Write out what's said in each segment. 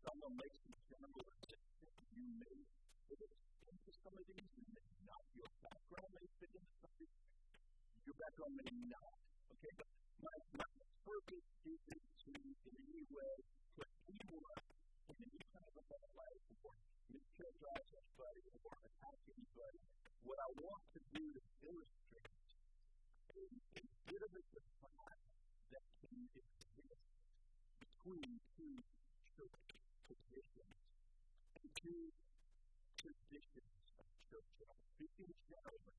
someone makes some general you may fit into some of these, you not. Your background may fit into some of these. Your background may not. Okay, but my, my purpose isn't to in any way put anyone in any kind of a light or mischaracterize anybody or attack anybody. What I want to do is illustrate a, a bit of a divide that can exist between two two traditions of church. I'm speaking generally.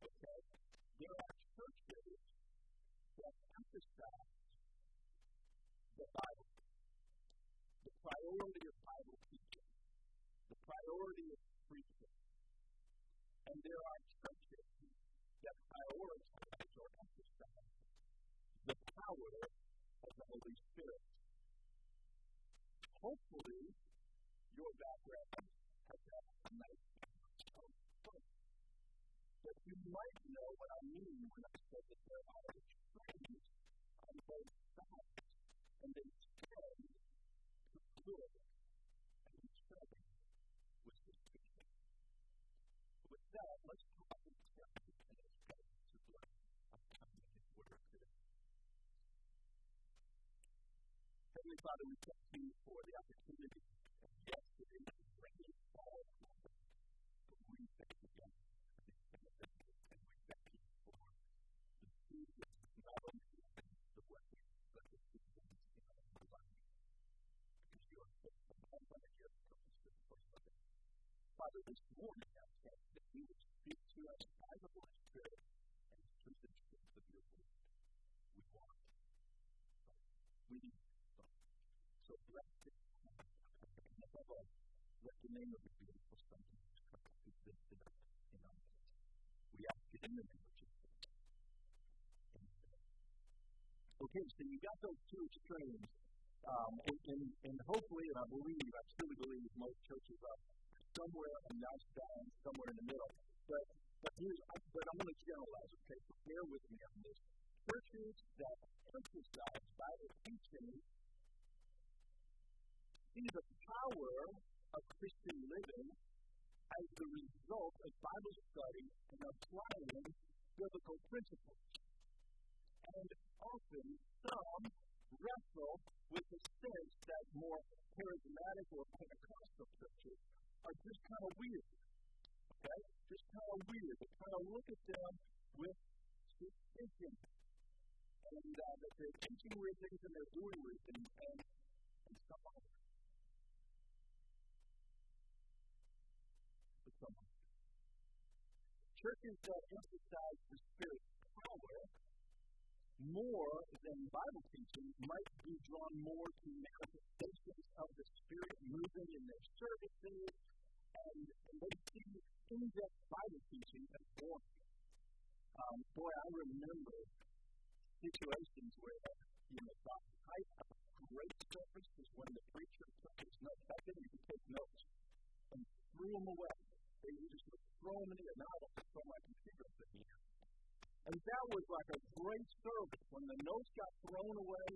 Okay? There are churches that emphasize the Bible, the priority of Bible teaching, the priority of preaching. And there are churches that prioritize or emphasize the power of the Holy Spirit. Hopefully, your background has had nice but you might know what I mean when I say that there are extremes on both sides, and they tend to good and each other with suspicion. With that, let's the and bless our time His Word today. Heavenly Father, we thank you for the opportunity yesterday to bring you all but we thank you again and we thank you for the food that not only the blessing, but the food that is in our life. Because you are faithful, and that you have purpose for us. Father, this morning I pray that you would speak to us by the Holy Spirit and through the truth of your word. We want. We need. So bless it. And above all, let the name of the beautiful Son Jesus Christ be lifted up in our midst. We ask it in the name of Jesus. Okay, so you got those two extremes. Um, and, and, and hopefully, and I believe, I truly believe, most churches are somewhere a nice balance, somewhere in the middle. But but here's, but I'm going to generalize. Okay, so bear with me on this. Churches that emphasize Bible teaching see the power of Christian living as the result of Bible study and applying biblical principles. And often some wrestle with the sense that more charismatic or Pentecostal churches are just kind of weird. Okay? Just kind of weird. They kind of look at them with suspicion. And uh, that they're teaching weird things and they're doing weird things and, and that. But some Churches that emphasize the Spirit's power more than Bible teaching might be drawn more to manifestations of the Spirit moving in their services, and, and they see in-depth Bible teaching as boring. Um, boy, I remember situations where, you know, the height of a great service is when the preacher took his notes. Then, you could take notes and threw them away. They just throw them in the I to throw my computer at here. And that was like a great service when the notes got thrown away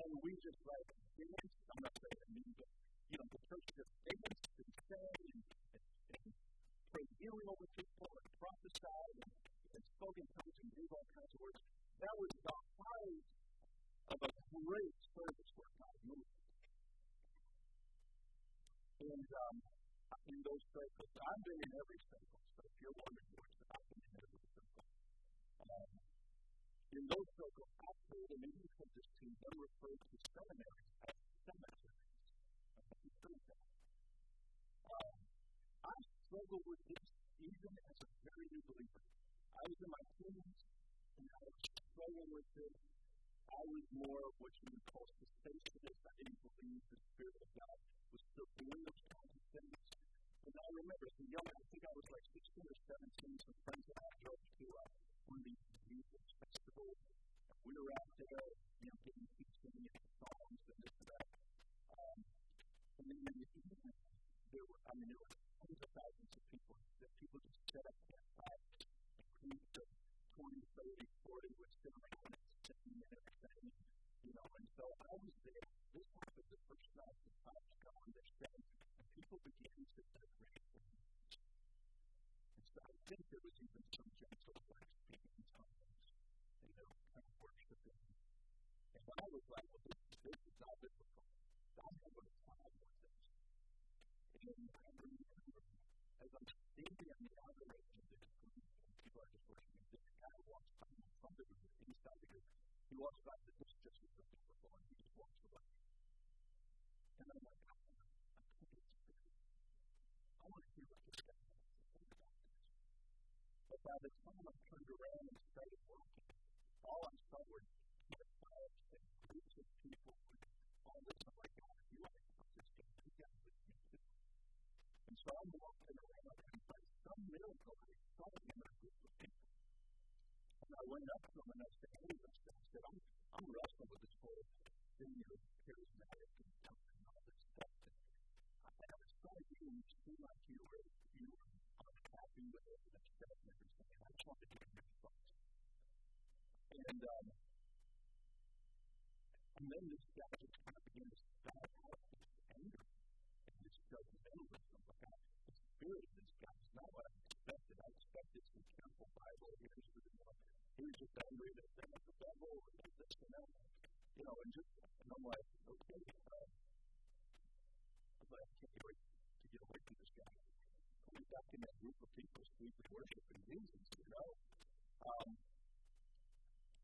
and we just like danced. I'm not saying it means, you know, the church just danced and sang and, and, and prayed healing over people and prophesied and, and spoke in tongues and gave all kinds of words. That was the height of a great service where God moved. And um, in those circles, I've been in every circle. So if you're wondering what's I've been in every circle. Um, in those circles, I told and maybe you said this too, they refer to seminaries as cemeteries. Um, I struggled with this even as a very new believer. I was in my teens, and I was struggling with this. I was more of what you would call cessationist. I didn't believe the Spirit of God was still doing those kinds of things. And I remember as a young, I think I was like 16 or 17, some friends and I drove to uh, one of these music festivals we were out there, you know, getting singing songs and this and that. Um, and then in the evening, there were, I mean, there were tens of thousands of people that people just set up campfires and groups of 20, 30, 40 would sit around and sing and everything, you know. And so I was there. This was the first night that I was going there setting, and people began to celebrate. And so I think there was even some gentle like, well, this, this is not biblical. I'm going to find with this. And I remember, as I'm standing on the outer edge of this group, and people are just worshiping, this guy walks by front of me, inside the group. He walks by, this is just as biblical, and he just walks away. And I'm like, I can't experience I want to hear what this guy has to say about this. But by the time I turned around and started working, all I saw were and you. You with me. And so I'm walking around and by some miracle, I saw him in a group. And I went up to him and I said, said, I'm, I'm wrestling with this whole thing of charismatic and and all this I, was trying to you seem you you it and everything. And I just wanted to hear your thoughts. And, um, and then this guy just kind of began to spout out anger and his judgmentalism about the spirit of this guy. It's not what I expected. I expected some careful Bible. Here's the one. Here's just angry that they have the devil or this and that. You know, and just, and I'm like, okay, uh, I can't wait to get away from this guy. We got in that group of people sweetly worshiping Jesus, you know. Um,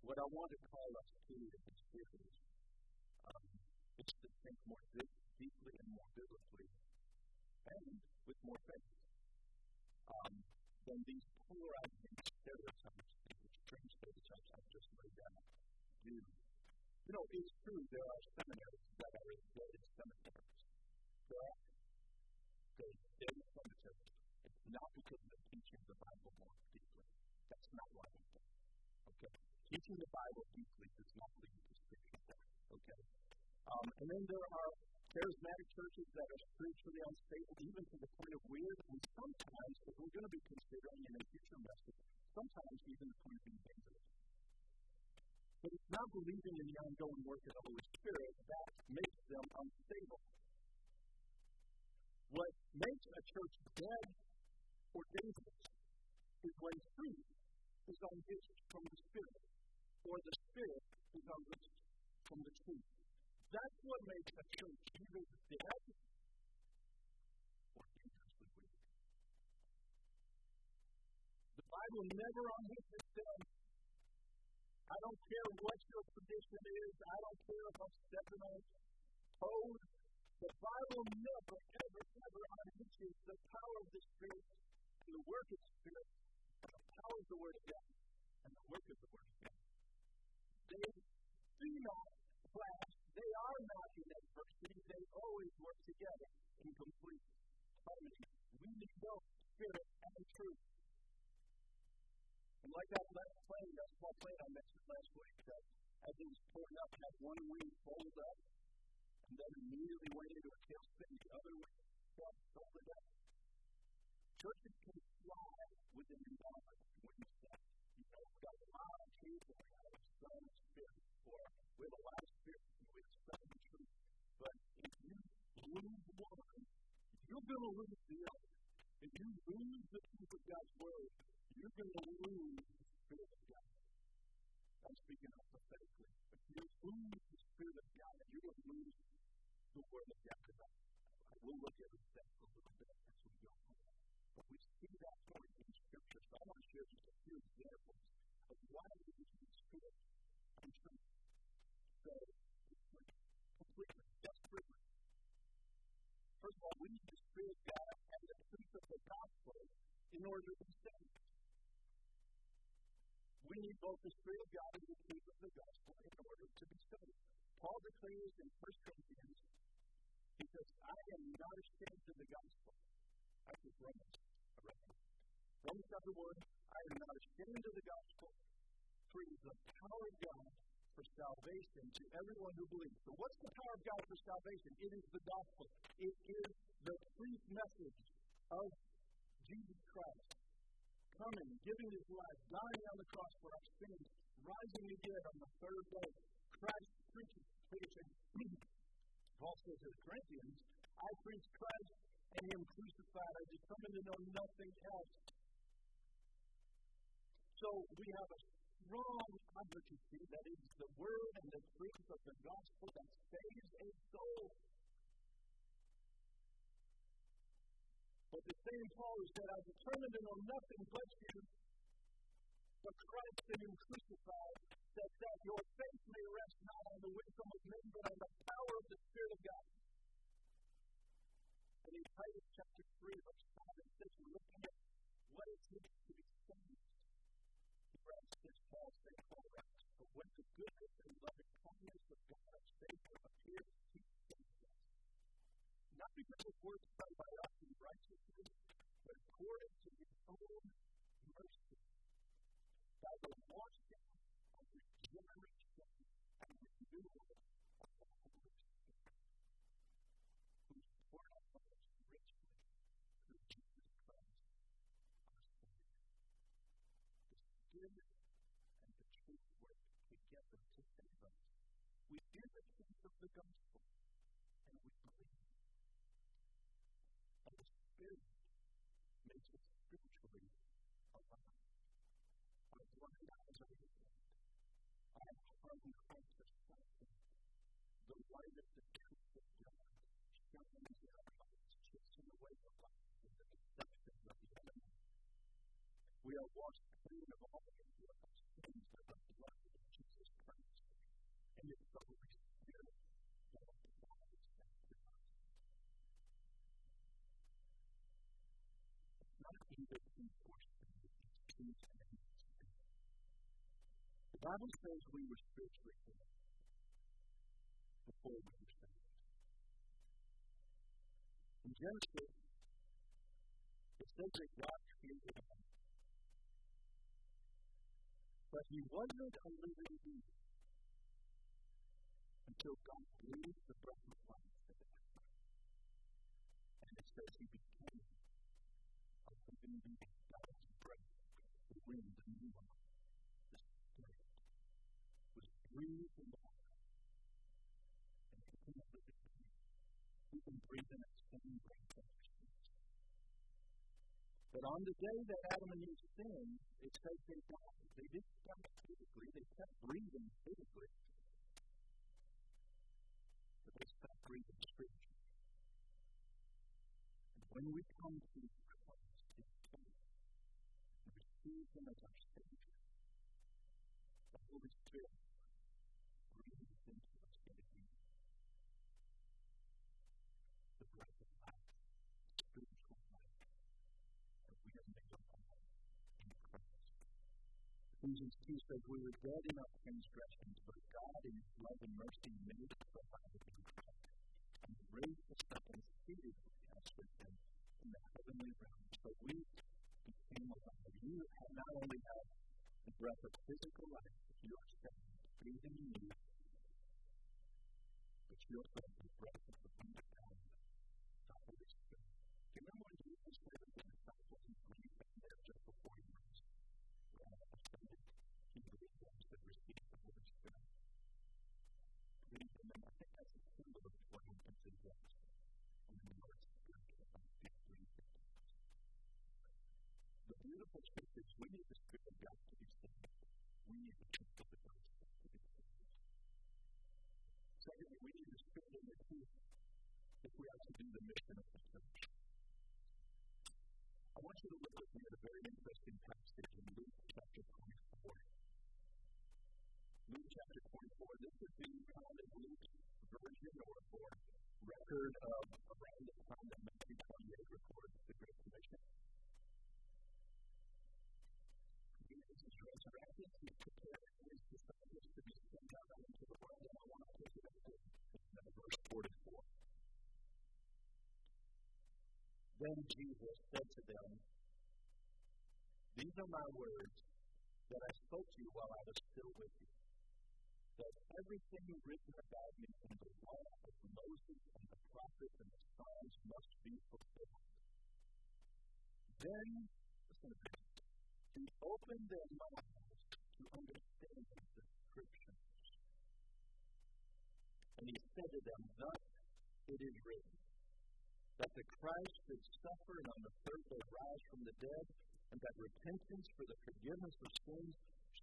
what I want to call us to in think more deeply and more biblically and with more faith um, than these polarizing stereotypes, these extreme stereotypes I've just laid down do. You know, it's true there are seminaries that are as cemeteries. There are. They're dead cemeteries. It's not because of the teaching the Bible more deeply. That's not why think. Okay? Teaching the Bible deeply does not lead to spiritual death. Okay? Um, and then there are charismatic churches that are spiritually unstable, even to the point of weird, and sometimes, if we're going to be considering in a future message, sometimes even the point of being dangerous. But it's not believing in the ongoing work of the Holy Spirit that makes them unstable. What makes a church dead or dangerous is when truth is unhitched from the Spirit, or the Spirit is unhitched from the truth. That's what makes a church either dead or dangerously weak. The Bible never unhitches them. I don't care what your tradition is. I don't care if I'm stepping on toes. The Bible never, ever, ever unhitches the power of the Spirit and the work of the Spirit and the power of the Word of God and the work of the Word of God. They do not clash. They are not in adversity. They always work together in complete harmony. We need both spirit and truth. And like that last plane, that small plane I mentioned last week, that as it was pulling up, had one wing folded up, and then immediately went into a tailspin, the other wing folded up. Churches can fly with an environment when you step. You know, we've got a lot of people, we have a son of spirit, or we have a lot But if you lose one, you're going to lose the other. If you lose the truth of God's word, you're going to lose the Spirit of God. I'm speaking of prophetically. If you lose the Spirit of God, going to lose the Word of God. I will look at that a little bit as we go on. But we see that point in Scripture. So I want to share just a few examples of why we need the Spirit truth. So, completely, desperately. First of all, of God and the truth of the gospel in order to be saved. We need both the Spirit of God and the truth of the gospel in order to be saved. Paul declares in 1 Corinthians, he says, I am not ashamed of the gospel. I think Romans. Romans chapter 1, I am not ashamed of the gospel, for it is the power of God for salvation to everyone who believes. So, what's the power of God for salvation? It is the gospel. It is the free message of Jesus Christ coming, giving his life, dying on the cross for our sins, rising again on the third day. Christ preaches, preaching. Paul says to the Corinthians, I preach Christ and Him crucified. I determined to know nothing else. So we have a strong see? That is the word and the truth of the gospel that saves a soul. But the same Paul who said, I determined to know nothing but you, but Christ and Him crucified, that, that your faith may rest not on the wisdom of men, but on the power of the Spirit of God. And in Titus chapter 3, verse 5 and 6, we're looking at what it takes to be saved. He writes this, Paul saying, Paul writes, But when the goodness and loving kindness of God our Savior appeared, He. Not because of works done by us in righteousness, but according to His own mercy. By the washing of regeneration and renewal of the Holy Spirit, who's poured out on us richly through Jesus Christ, our Savior. The Spirit and the truth work together to save us. We hear the truth of the gospel and we believe. The Spirit makes us spiritually alive. Our blind eyes are opened. Our hardened hearts are softened. The light of the truth of God shines in our hearts, chasing away the lies and the deceptions of the enemy. We are washed clean of all of our sins by the blood of Jesus Christ. And it's the Holy Spirit that applies that to us. It's not commandments. The Bible says we were spiritually dead before we were saved. In Genesis, it says that God created man. But he wasn't a living being until God breathed the breath of life into him. And it says he became a living being. God's breath, the wind, the pneuma, the spirit, was breathed into him. And he became a living being. He can breathe in that same breath of but on the day that Adam and Eve sinned, it says they died. They didn't die physically, they kept breathing physically. But they stopped breathing spiritually. And when we come to Christ in faith and receive Him as our Savior, the Holy Spirit breathes into us yet. The breath of life, spiritual life that we are made alive in Christ. Ephesians 2 says, We were dead in our transgressions, but God in His love and mercy made us alive in Christ, and raised us up and seated us with Him in the heavenly realm. So we. You have not only have the breath of physical life, but you are saved, breathing in you, but you also have the breath of the wind of God, the Holy Spirit. Do you remember when Jesus said to the disciples and breathed in there just before he rose? Uh, ascended, he breathed them to receive the Holy Spirit. Breathed in them. I think that's a symbol of what happens in us when the Lord Spirit comes and breathes into us. The beautiful we need the Spirit of God to be saved. We need the truth the gospel to be saved. Secondly, we need the Spirit the truth if we are to do the mission of the church. I want you to look with me at a very interesting passage in Luke chapter 24. Luke chapter 24, this is being in Luke's version or, or record of Then Jesus said to them, These are my words that I spoke to you while I was still with you, that everything written about me in the law of Moses and the prophets and the Psalms must be fulfilled. Then, listen to this, he opened their minds to understand the scriptures. And he said to them, Thus it is written that the Christ should suffer and on the third day rise from the dead, and that repentance for the forgiveness of sins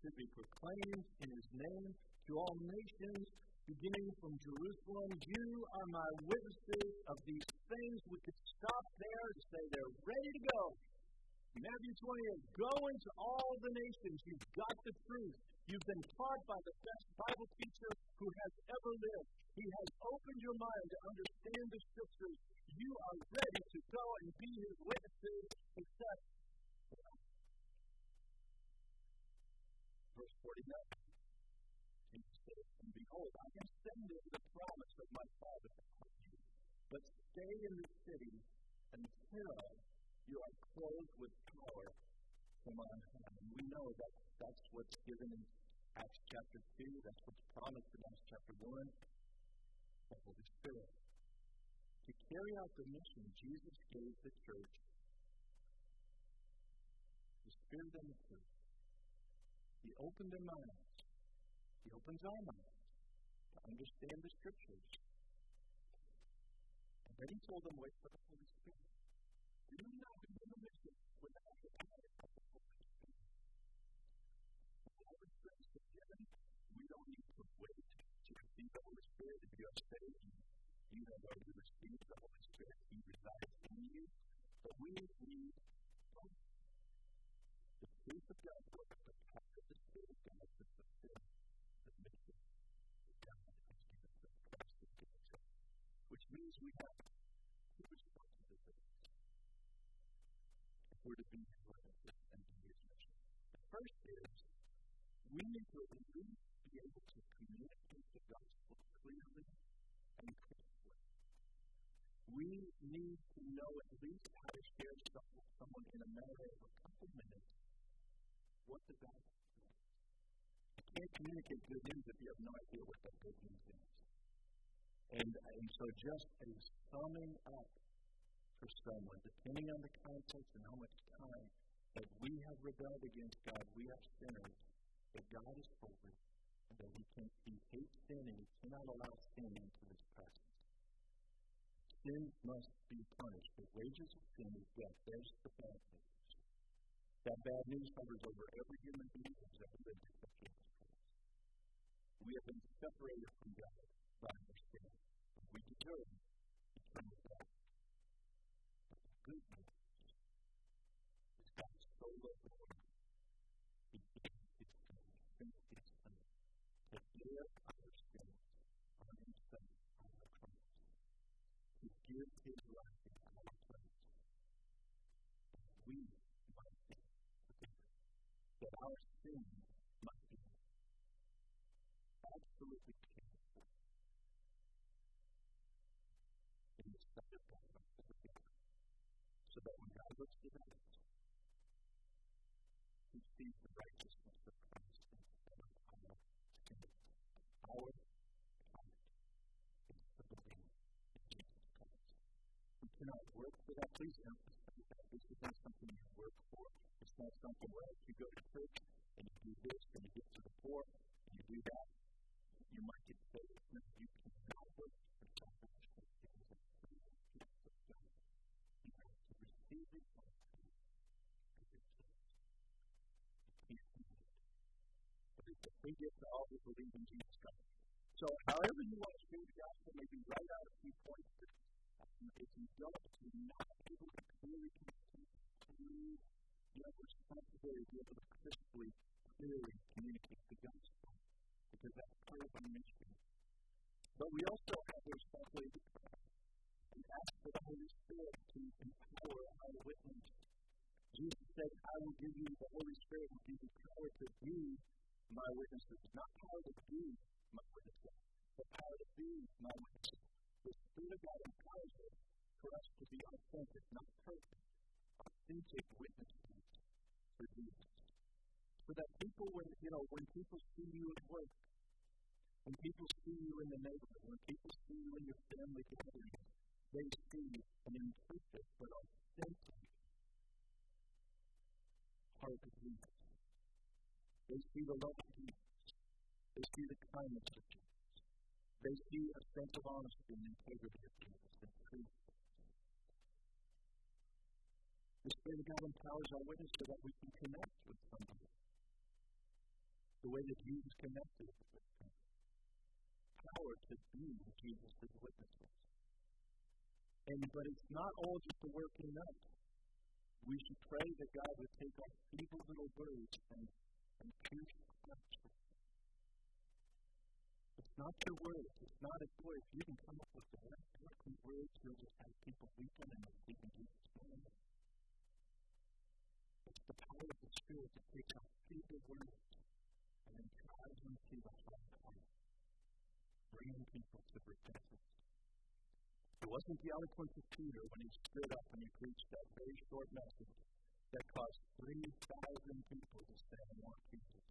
should be proclaimed in his name to all nations, beginning from Jerusalem. You are my witnesses of these things. We could stop there and say they're ready to go. Matthew 28, go into all the nations. You've got the truth. You've been taught by the best Bible teacher who has ever lived. He has opened your mind to understand the scriptures. You are ready to go and be his witnesses, except verse 49. Jesus said, And behold, I am sending the promise of my Father upon you. But stay in the city until you are clothed with power from on we know that that's what's given in Acts chapter 2. That's what's promised in Acts chapter 1. The Holy Spirit. To carry out the mission, Jesus gave the church the Spirit and the truth. He opened their minds. He opens our minds to understand the Scriptures. And then he told them, wait for the Holy Spirit. Do not begin the mission without the power of the Holy Spirit. The Holy Spirit is given. We don't need to wait to receive the Holy Spirit. If you are saved, you have already received the Holy Spirit. He resides in you. But we need both. The truth of God's word, the power of the Spirit of God to fulfill the mission that God has given us Christ has given us. Which means we have two responsibilities if we're to be His and do His mission. The first is we need to at be able to communicate the gospel clearly and crisply. We need to know at least how to share stuff with someone in a matter of a couple minutes what the gospel is. You can't communicate good news if you have no idea what that good news is. And, and so just a summing up for someone, depending on the context and how much time that we have rebelled against God, we are sinners, that God is holy, that he, can, he hates sin and he cannot allow sin into his presence. Sin must be punished. The wages of sin is death. There's the bad news. That bad news covers over every human being who's ever lived except Jesus Christ. We have been separated from God by our sin. We deserve eternal death. But the good news is God so loved the world, He gave His Son, sent His Son, to bear our sins on Himself on the cross, to give His life in our place. We might be that our sin must be absolutely cared in the sight of God so that when God looks at us, he sees the righteousness of Christ instead of our sin. Our account is the belief in Jesus Christ. We cannot work for that. Please. This is not something you work for. It's not something where if you go to church and you do this and you give to the poor and you do that, you might get saved. No, you cannot work for salvation. It is a free gift of God. You have to receive it by faith as gift. You can't do it. But it's a free gift to all who believe in Jesus Christ. So, however you want to share the gospel, maybe write out a few points that um, if you don't, you're not able to clearly you have a responsibility to be able to crisply, clearly communicate the gospel, because that's part of our mission. But we also have the responsibility to pray and ask for the Holy Spirit to empower our witness. Jesus said, I will give you, the Holy Spirit will give you power to be my witnesses, not power to be my witnesses, but power to be my witnesses. The Spirit of God empowers us for us to be authentic, not perfect, authentic witnesses for Jesus. So that people, when you know, when people see you at work, when people see you in the neighborhood, when people see you in your family gathering, they see an imperfect but authentic heart of Jesus. They see the love of Jesus. They see the kindness of Jesus. They see a sense of honesty and integrity of Jesus and truth. The Spirit of God empowers our witness so that we can connect with somebody. the way that Jesus connected with them. Power to be Jesus' witnesses. And but it's not all just a working up. We should pray that God would take our feeble little words and, and pierce. It's not your words. It's not a. If you can come up with the right working words, you'll just have people weeping and receiving Jesus' name. It's the power of the Spirit to take our feeble words and then drive them to the heart, bringing people to repentance. It wasn't the eloquence of Peter when he stood up and he preached that very short message that caused 3,000 people to say, I want Jesus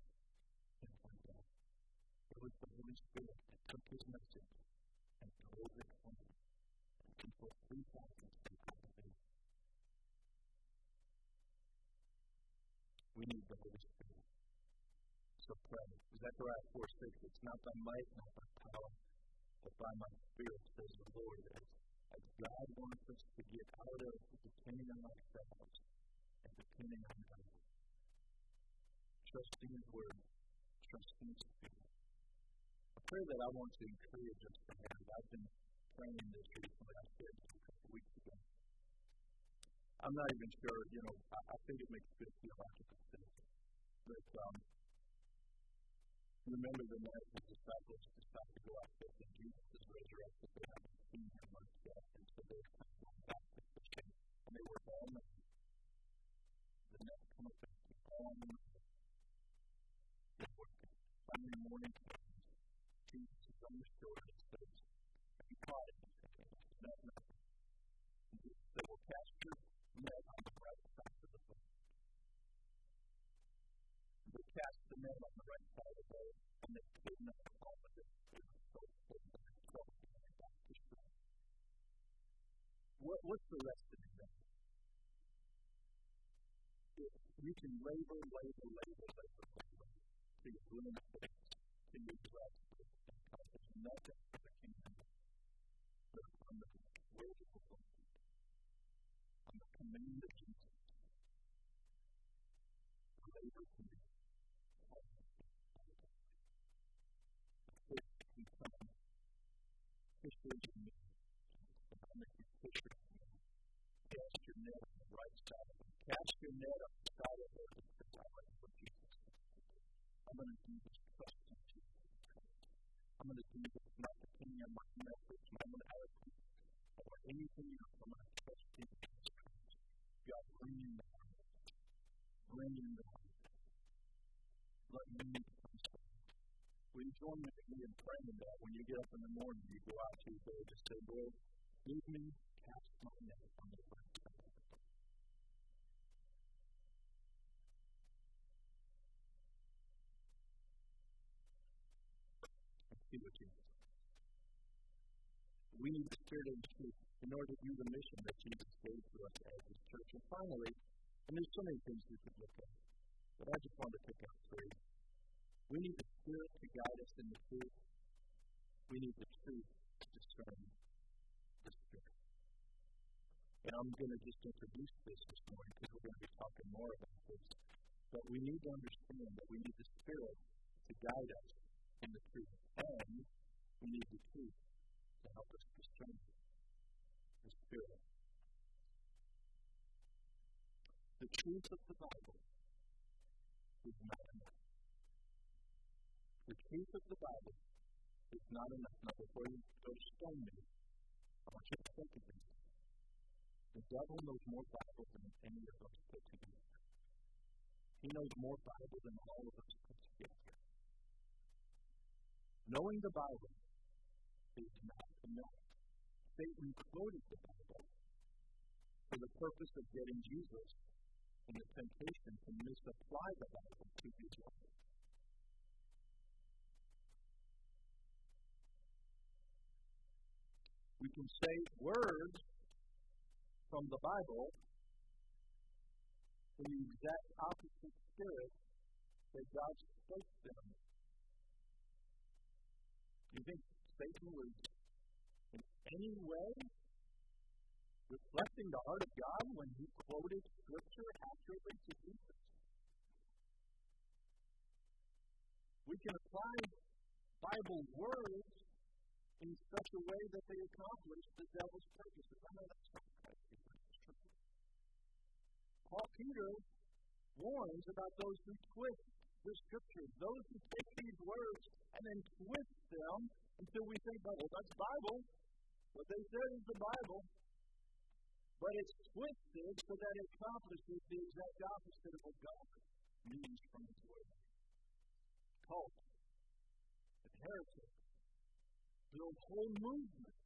in one day. It was the Holy Spirit that took his message and drove it home. And people, 3,000 people believed. We need the Holy Spirit. So pray. Zechariah 4 6, it's not by might, not by power, but by my spirit, says the Lord. As, as God wants us to get out of depending on ourselves and depending on God. Trusting His Word, trusting His Spirit. A prayer that I want to encourage us to have. I've been praying this recently. I said a couple weeks ago. I'm not even sure, you know, I, I think it makes good theological sense. But um, remember the night the disciples decided to go out fishing. Jesus is resurrected. They haven't seen him much yet. And so of going back to fishing. And they were home. And the next come up and keep on. They're working. Sunday morning. Jesus is on the shore and says, Have you caught it? No, nothing. And Jesus said, Well, cast your net on the right side of the boat. They cast the net on the right side of the boat, and they to shore. What, what's the lesson in that? You can labor, labor, labor, labor, to your to your dress, and accomplish nothing for the kingdom, but on the of of Jesus. Labor to me. Cast your net on the right side of it. Cast your net on the side of it. It's the right for Jesus. I'm going to do this trusting Jesus. I'm going to do this not depending on my message, my own or anything else. I'm going to trust Jesus. God, bring in the heart. Bring in the. Let me. Will you join with me in praying that when you get up in the morning, you go out to your day, just say, Lord, give me cast my net on the side. See what Jesus. We need the Spirit of truth in order to do the mission that Jesus gave to us as His church. And finally, and there's so many things we could look at, but I just wanted to pick out three. We need the Spirit to guide us in the truth. We need the truth to discern the Spirit. And I'm going to just introduce this this morning because we're going to be talking more about this. But we need to understand that we need the Spirit to guide us in the truth. And we need the truth to help us discern the Spirit. The truth of the Bible is not enough. The truth of the Bible is not enough. Now, before you go to stone me, I want you to think of this. The devil knows more Bible than any of us put together. He knows more Bible than all of us put together. Knowing the Bible is not enough. Satan quoted the Bible for the purpose of getting Jesus in the temptation to misapply the Bible to his life. We can say words from the Bible in the exact opposite spirit that God spoke them. Do you think Satan was any way reflecting the heart of God when he quoted Scripture accurately to Jesus? We can apply Bible words in such a way that they accomplish the devil's purposes. I know that's not. Paul Peter warns about those who twist the scriptures, those who take these words and then twist them until we think, well, that's Bible. What they said is the Bible. But it's twisted so that it accomplishes the exact opposite of what God means from His Word. Cult, heretic, build whole movements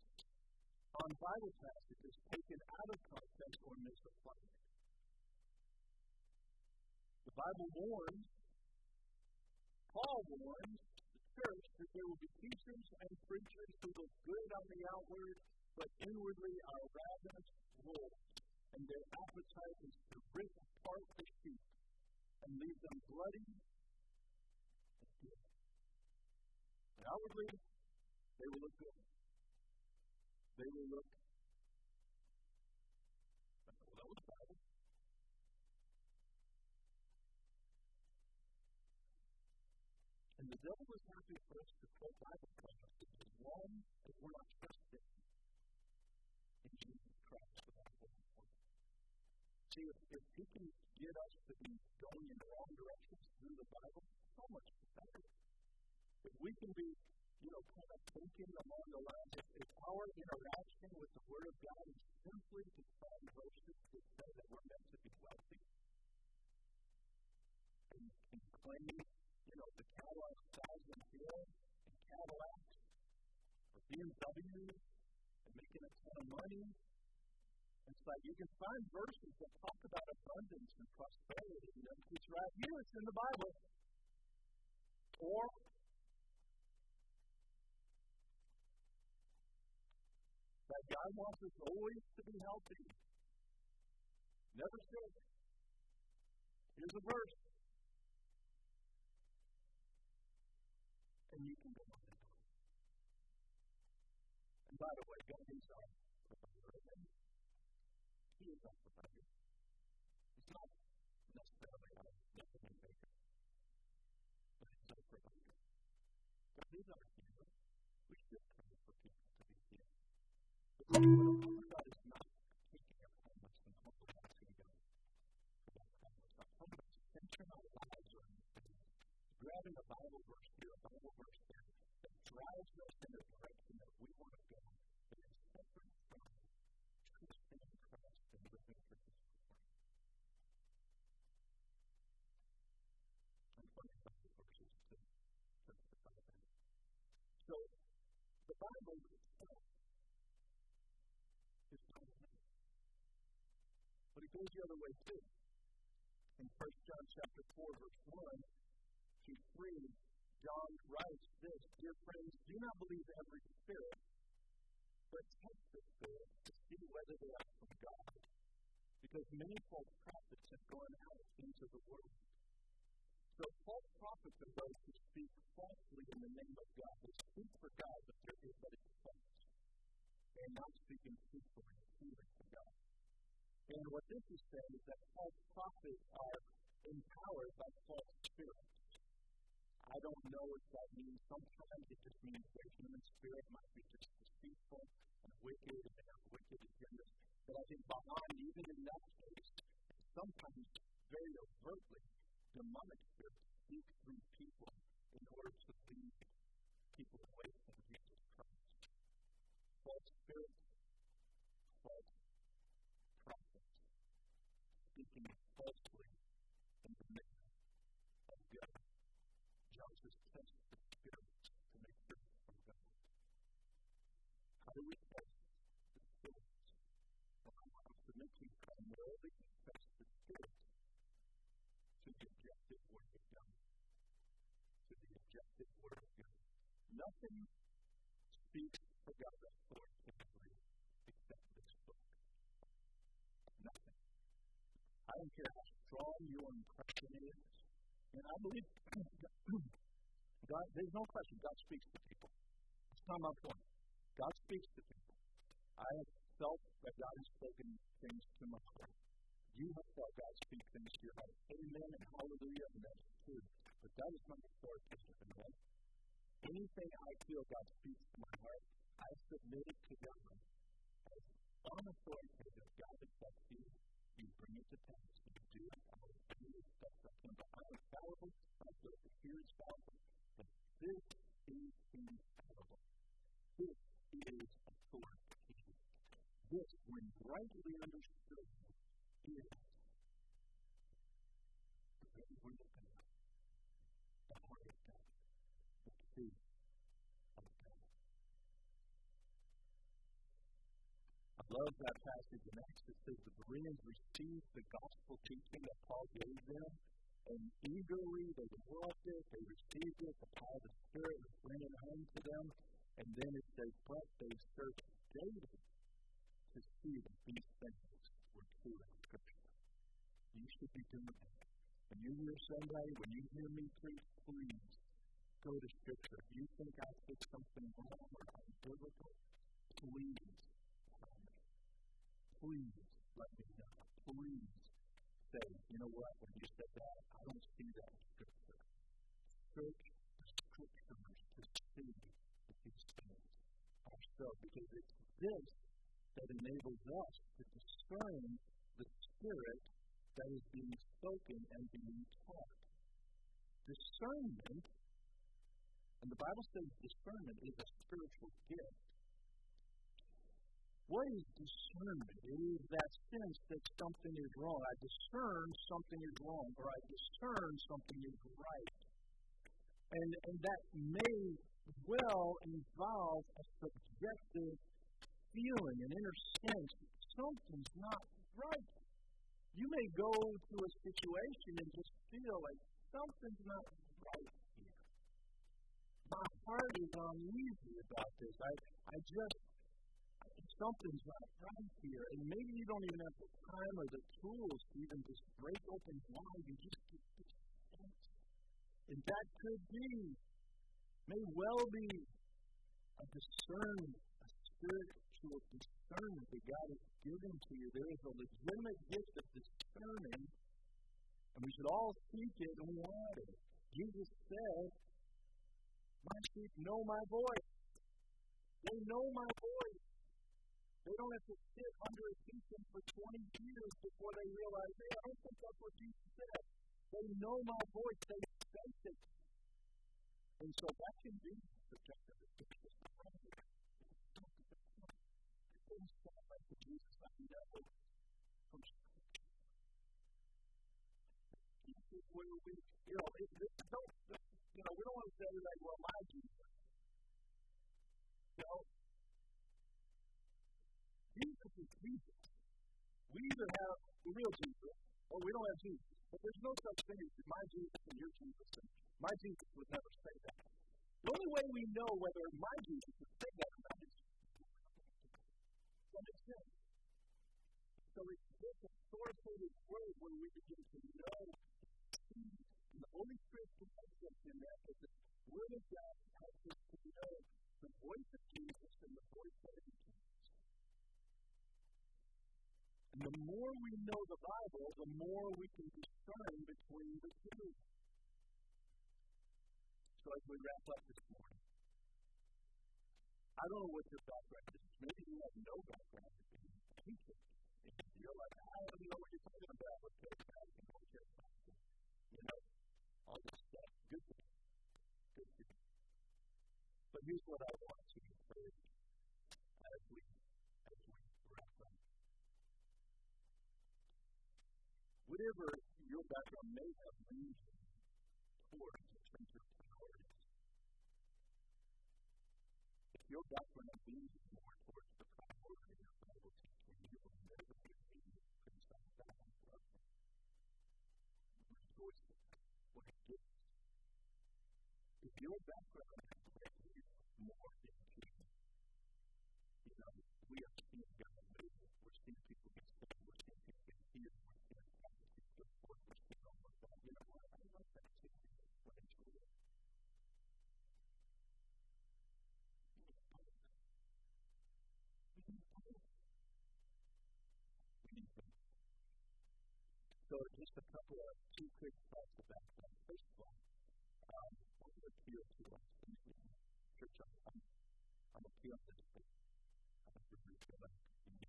on Bible passages taken out of context or misapplied. The Bible warns, Paul warns the church that there will be teachers and preachers who look good on the outward, but inwardly are ravenous wolves, and their appetite is to rip apart the sheep and leave them bloody and dead. And outwardly, they will look good. They will look. Well, that was Bible. And the devil is happy for us to quote Bible promises as long as we're not trusting in Jesus Christ without going See, if, if he can get us to be going in the wrong directions through the Bible, so much better. If we can be, you know, kind of thinking along the lines, if, if our interaction with the Word of God is simply to find verses that say that we're meant to be wealthy and, and claim, the on thousand hill and Cadillacs or BMWs and making a ton of money. It's like you can find verses that talk about abundance and prosperity. You know, it's right here, it's in the Bible. Or that God wants us always to be healthy. Never sick. Here's a verse. And you can go on and on. And by the way, God provider. He is our provider. He's not necessarily our necessary maker, but He's our provider. God is our healer. We should pray for people to be healed. But God is not taking our homeless and humble asking God for that homeless. Our homeless center our lives on things. Grabbing a Bible verse here, a Bible verse there, that drives us in a direction that we want to go, that is separate from trusting in Christ and living for His glory. I'm about the verses to justify that. So, the Bible itself is not But it goes the other way too. In 1 John chapter 4, verse 1 to 3, John writes this Dear friends, do not believe every spirit, but test the spirit to see whether they are from God. Because many false prophets have gone out into the world. So false prophets are those who speak falsely in the name of God. They speak for God, but they're but it's false. They're not speaking truthfully and for God. And what this is saying is that false prophets are empowered by false spirits. I don't know what that means. Sometimes it just means their human spirit might be just deceitful and wicked and have wicked agendas. But I think behind, even in that case, sometimes very overtly, demonic spirits speak through people in order to lead people away from Jesus Christ. False spirits, false prophets, speaking falsely in the name of God. John says, test the spirits to make sure it's from God. How do we test the spirits? Well, I'm submitting primarily to test the spirits to the objective Word of God. To the Word of God. Nothing speaks for God authoritatively except this book. Nothing. I don't care how strong your impression is. And I believe God, there's no question, God speaks to people. That's not my point. God speaks to people. I have felt that God has spoken things to my heart. You have felt God speak things to your heart. Amen and hallelujah, and that's true. But that is not authoritative. Amen? Anything I feel God speaks to my heart, I submit it to God as unauthoritative. God accepts you. You bring it to pass. You do it. I will do it. That's something. But I'm infallible. I feel the fear is fallible. But this is infallible. This is authoritative. This, when rightly understood, is the very word of God. The heart of God. The truth of God. I love that passage in Acts that says the Bereans received the gospel teaching that Paul gave them, and eagerly they developed it, they received it, the power of the Spirit was bringing it home to them, and then it says, but they searched daily to see that these things were true in Scripture. You should be doing that. When you hear somebody, when you hear me preach, please go to Scripture. If you think I said something wrong or unbiblical, please. Please let me know. Please say, you know what, when you said that, I don't see that in Scripture. Search the Scriptures to see these things so, because it's this that enables us to discern the Spirit that is being spoken and being taught. Discernment, and the Bible says discernment is a spiritual gift. What is discernment? It is that sense that something is wrong. I discern something is wrong, or I discern something is right. And, and that may well involve a subjective feeling, an inner sense that something's not right. You may go to a situation and just feel like something's not right here. My heart is uneasy about this. I, I just, something's not right here. And maybe you don't even have the time or the tools to even just break open why. You just get this. And that could be, may well be, a discernment, a spiritual discernment that God has given to you. There is a legitimate gift of discerning, and we should all seek it and want it. Jesus said, My sheep know my voice. They know my voice. They don't have to sit under a deacon for 20 years before they realize, hey, I don't think that's what Jesus said. They know my voice. They sense it. And so that can be subjective. Things sound like the Jesus I know from. Where we, you know, it, it, don't, you know, we don't want to say like, well, my Jesus. You know, is Jesus. We either have the real Jesus or we don't have Jesus. But there's no such thing as my Jesus and your Jesus. And my Jesus would never say that. The only way we know whether my Jesus would say that or not is that makes sense. So it's this authoritative word where we begin to know and the Holy Spirit connects us in that that the Word of God helps us to know the voice of Jesus and the voice of Jesus. The more we know the Bible, the more we can discern between the two. So as we wrap up this morning, I don't know what your background is. Maybe you have no background. You're like, I don't know what you're talking about with charismatic and what charismatic. You know, all this stuff. Good you. Good you. But here's what I want to encourage as we as we wrap up. Whatever your background may have leaned towards in terms of priorities, if your background leans more towards the priority of Bible teaching, you will never be criticized that instruction. Rejoice in. What it gives. If your background has led you more into, you know, we are seeing God move, we're seeing people get saved, we're seeing people get healed, we're seeing prophecies go forth, we're seeing all of that. You know what? I love that too. But it's real. We need both. We need both. We need both. So just a couple of two quick thoughts about that. First of all, um, what appeal to us. Church, I'm, I'm, I'm appealing to this. I don't really feel like need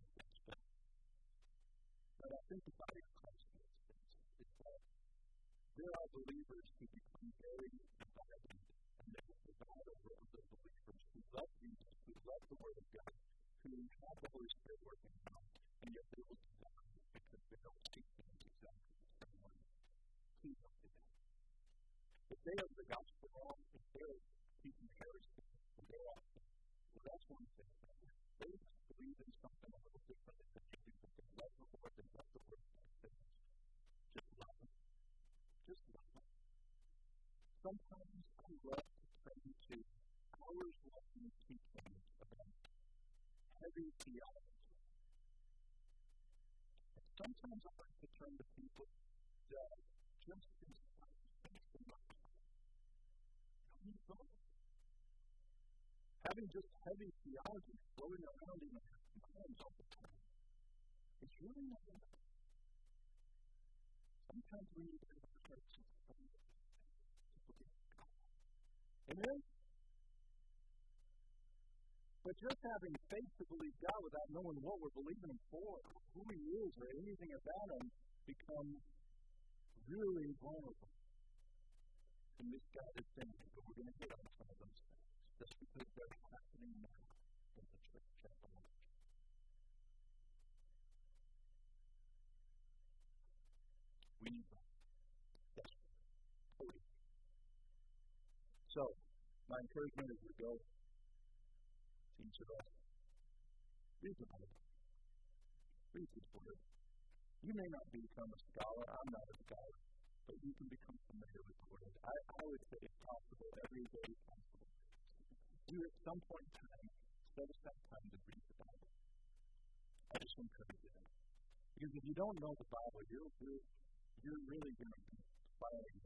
but, I think the body of Christ that there are believers who become very divided and they will divide over other believers who love Jesus, who love the Word of God, who have the Holy Spirit working in them, and yet they will divide because they don't things the. If they have the gospel wrong, if they're teaching heresy, if they're awesome, well, that's one thing. They believe in something a little different than do, but they love the Lord, they love the God. Just love them. Just love them. Sometimes I love to turn to hours long teachings about heavy theology. Sometimes I like to turn to people that just in. Having just heavy theology floating around in our minds all the time, it's really not enough. Sometimes we need to start to Amen? But just having faith to believe God without knowing what we're believing Him for, who He is, or anything about Him, becomes really vulnerable. God is saying, but we're going to hit on some of those things, just because they're happening now in the church at the moment. We need. Totally. So, my encouragement as we go to us, His Word. You may not become a scholar. I'm not a scholar. But you can become familiar with the Word. I, I would say it's possible, every day possible. You at some point in time set aside time to read the Bible. I just encourage you that. Because if you don't know the Bible, you're, you're, you're really going to be falling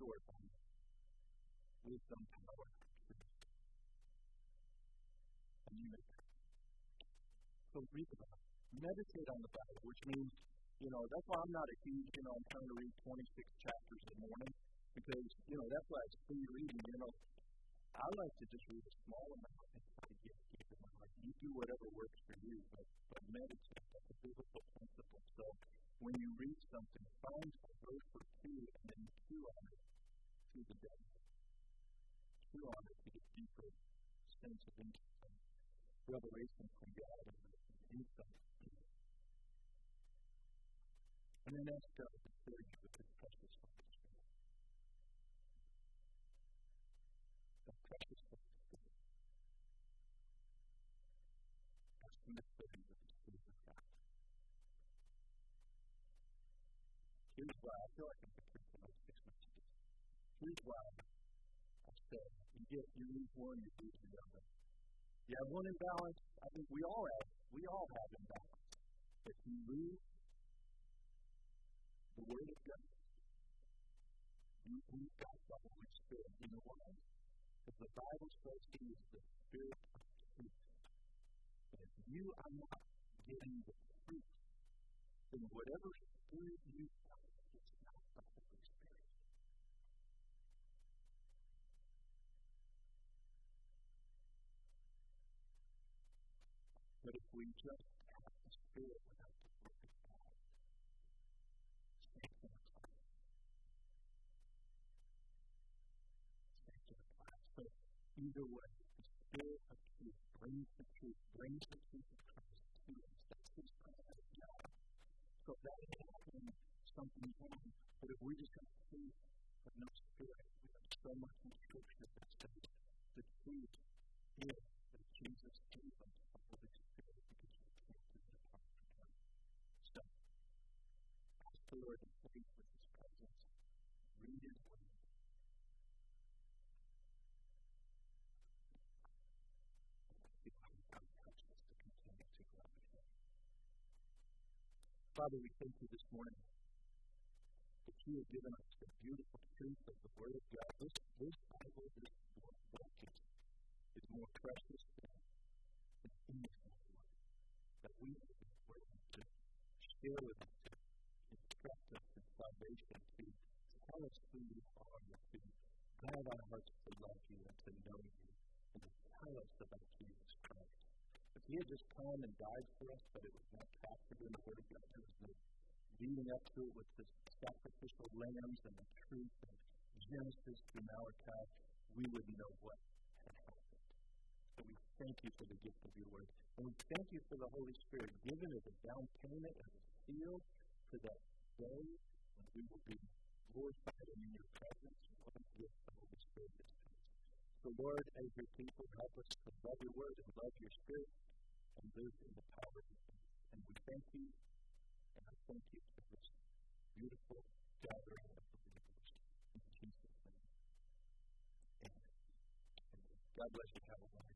short on wisdom, power, make So read the Bible. Meditate on the Bible, which means, you know, that's why I'm not a huge, you know, I'm trying to read 26 chapters in the morning, because, you know, that's why it's free reading, you know. I like to just read a small amount and get keep in life. You do whatever works for you, but, but meditate. That's a biblical principle. So when you read something, find a verse or two and then chew on it to the day. Chew on it to get deeper sense of insight, revelation from God and insight. And then ask God to fill you with His precious Holy Spirit. The precious Holy Spirit. Ask Him to fill you with His Spirit of God. Here's why I feel like I'm preaching like six messages. Here's why I said you get you lose one, you lose the other. You have one imbalance. I think we all have. We all have imbalance. If you lose the Word of God, you we've got the Holy Spirit. You know why? Because the Bible says He is the Spirit of truth. And if you are not getting the truth, then whatever spirit you have, it's not the Holy Spirit. But if we just have the Spirit without the of God. But either way, the Spirit of truth brings the truth, brings the truth of Christ to us. That's His plan. So that is happening something wrong. But if we just have but no Spirit, we have so much in Scripture that says the truth is that Jesus gave us the Holy Spirit because we can't do it apart from Him. So, ask the Lord to faith with His presence. Read His Word. Father, we thank you this morning that you have given us the beautiful truth of the Word of God. This, this Bible, this book is, more precious than, than anything that we have been willing to share with us, to instruct us in salvation, to tell us who you are, to guide our hearts to love you and to know you, and to tell us about Jesus Christ. He had just come and died for us, but it was not captured in the Word of God, there was no leading up to it with the sacrificial lambs and the truth and Genesis through Malachi, we wouldn't know what had happened. So we thank you for the gift of your word. And we thank you for the Holy Spirit given as a down payment, as a seal for that day when we will be glorified in your presence. What a gift the Holy Spirit is. So, Lord, as your people, help us to love your word and love your spirit and live in the power of it. And we thank you, and I thank you for this beautiful gathering of believers. In Jesus' name. Amen. God bless you. Have a wonderful.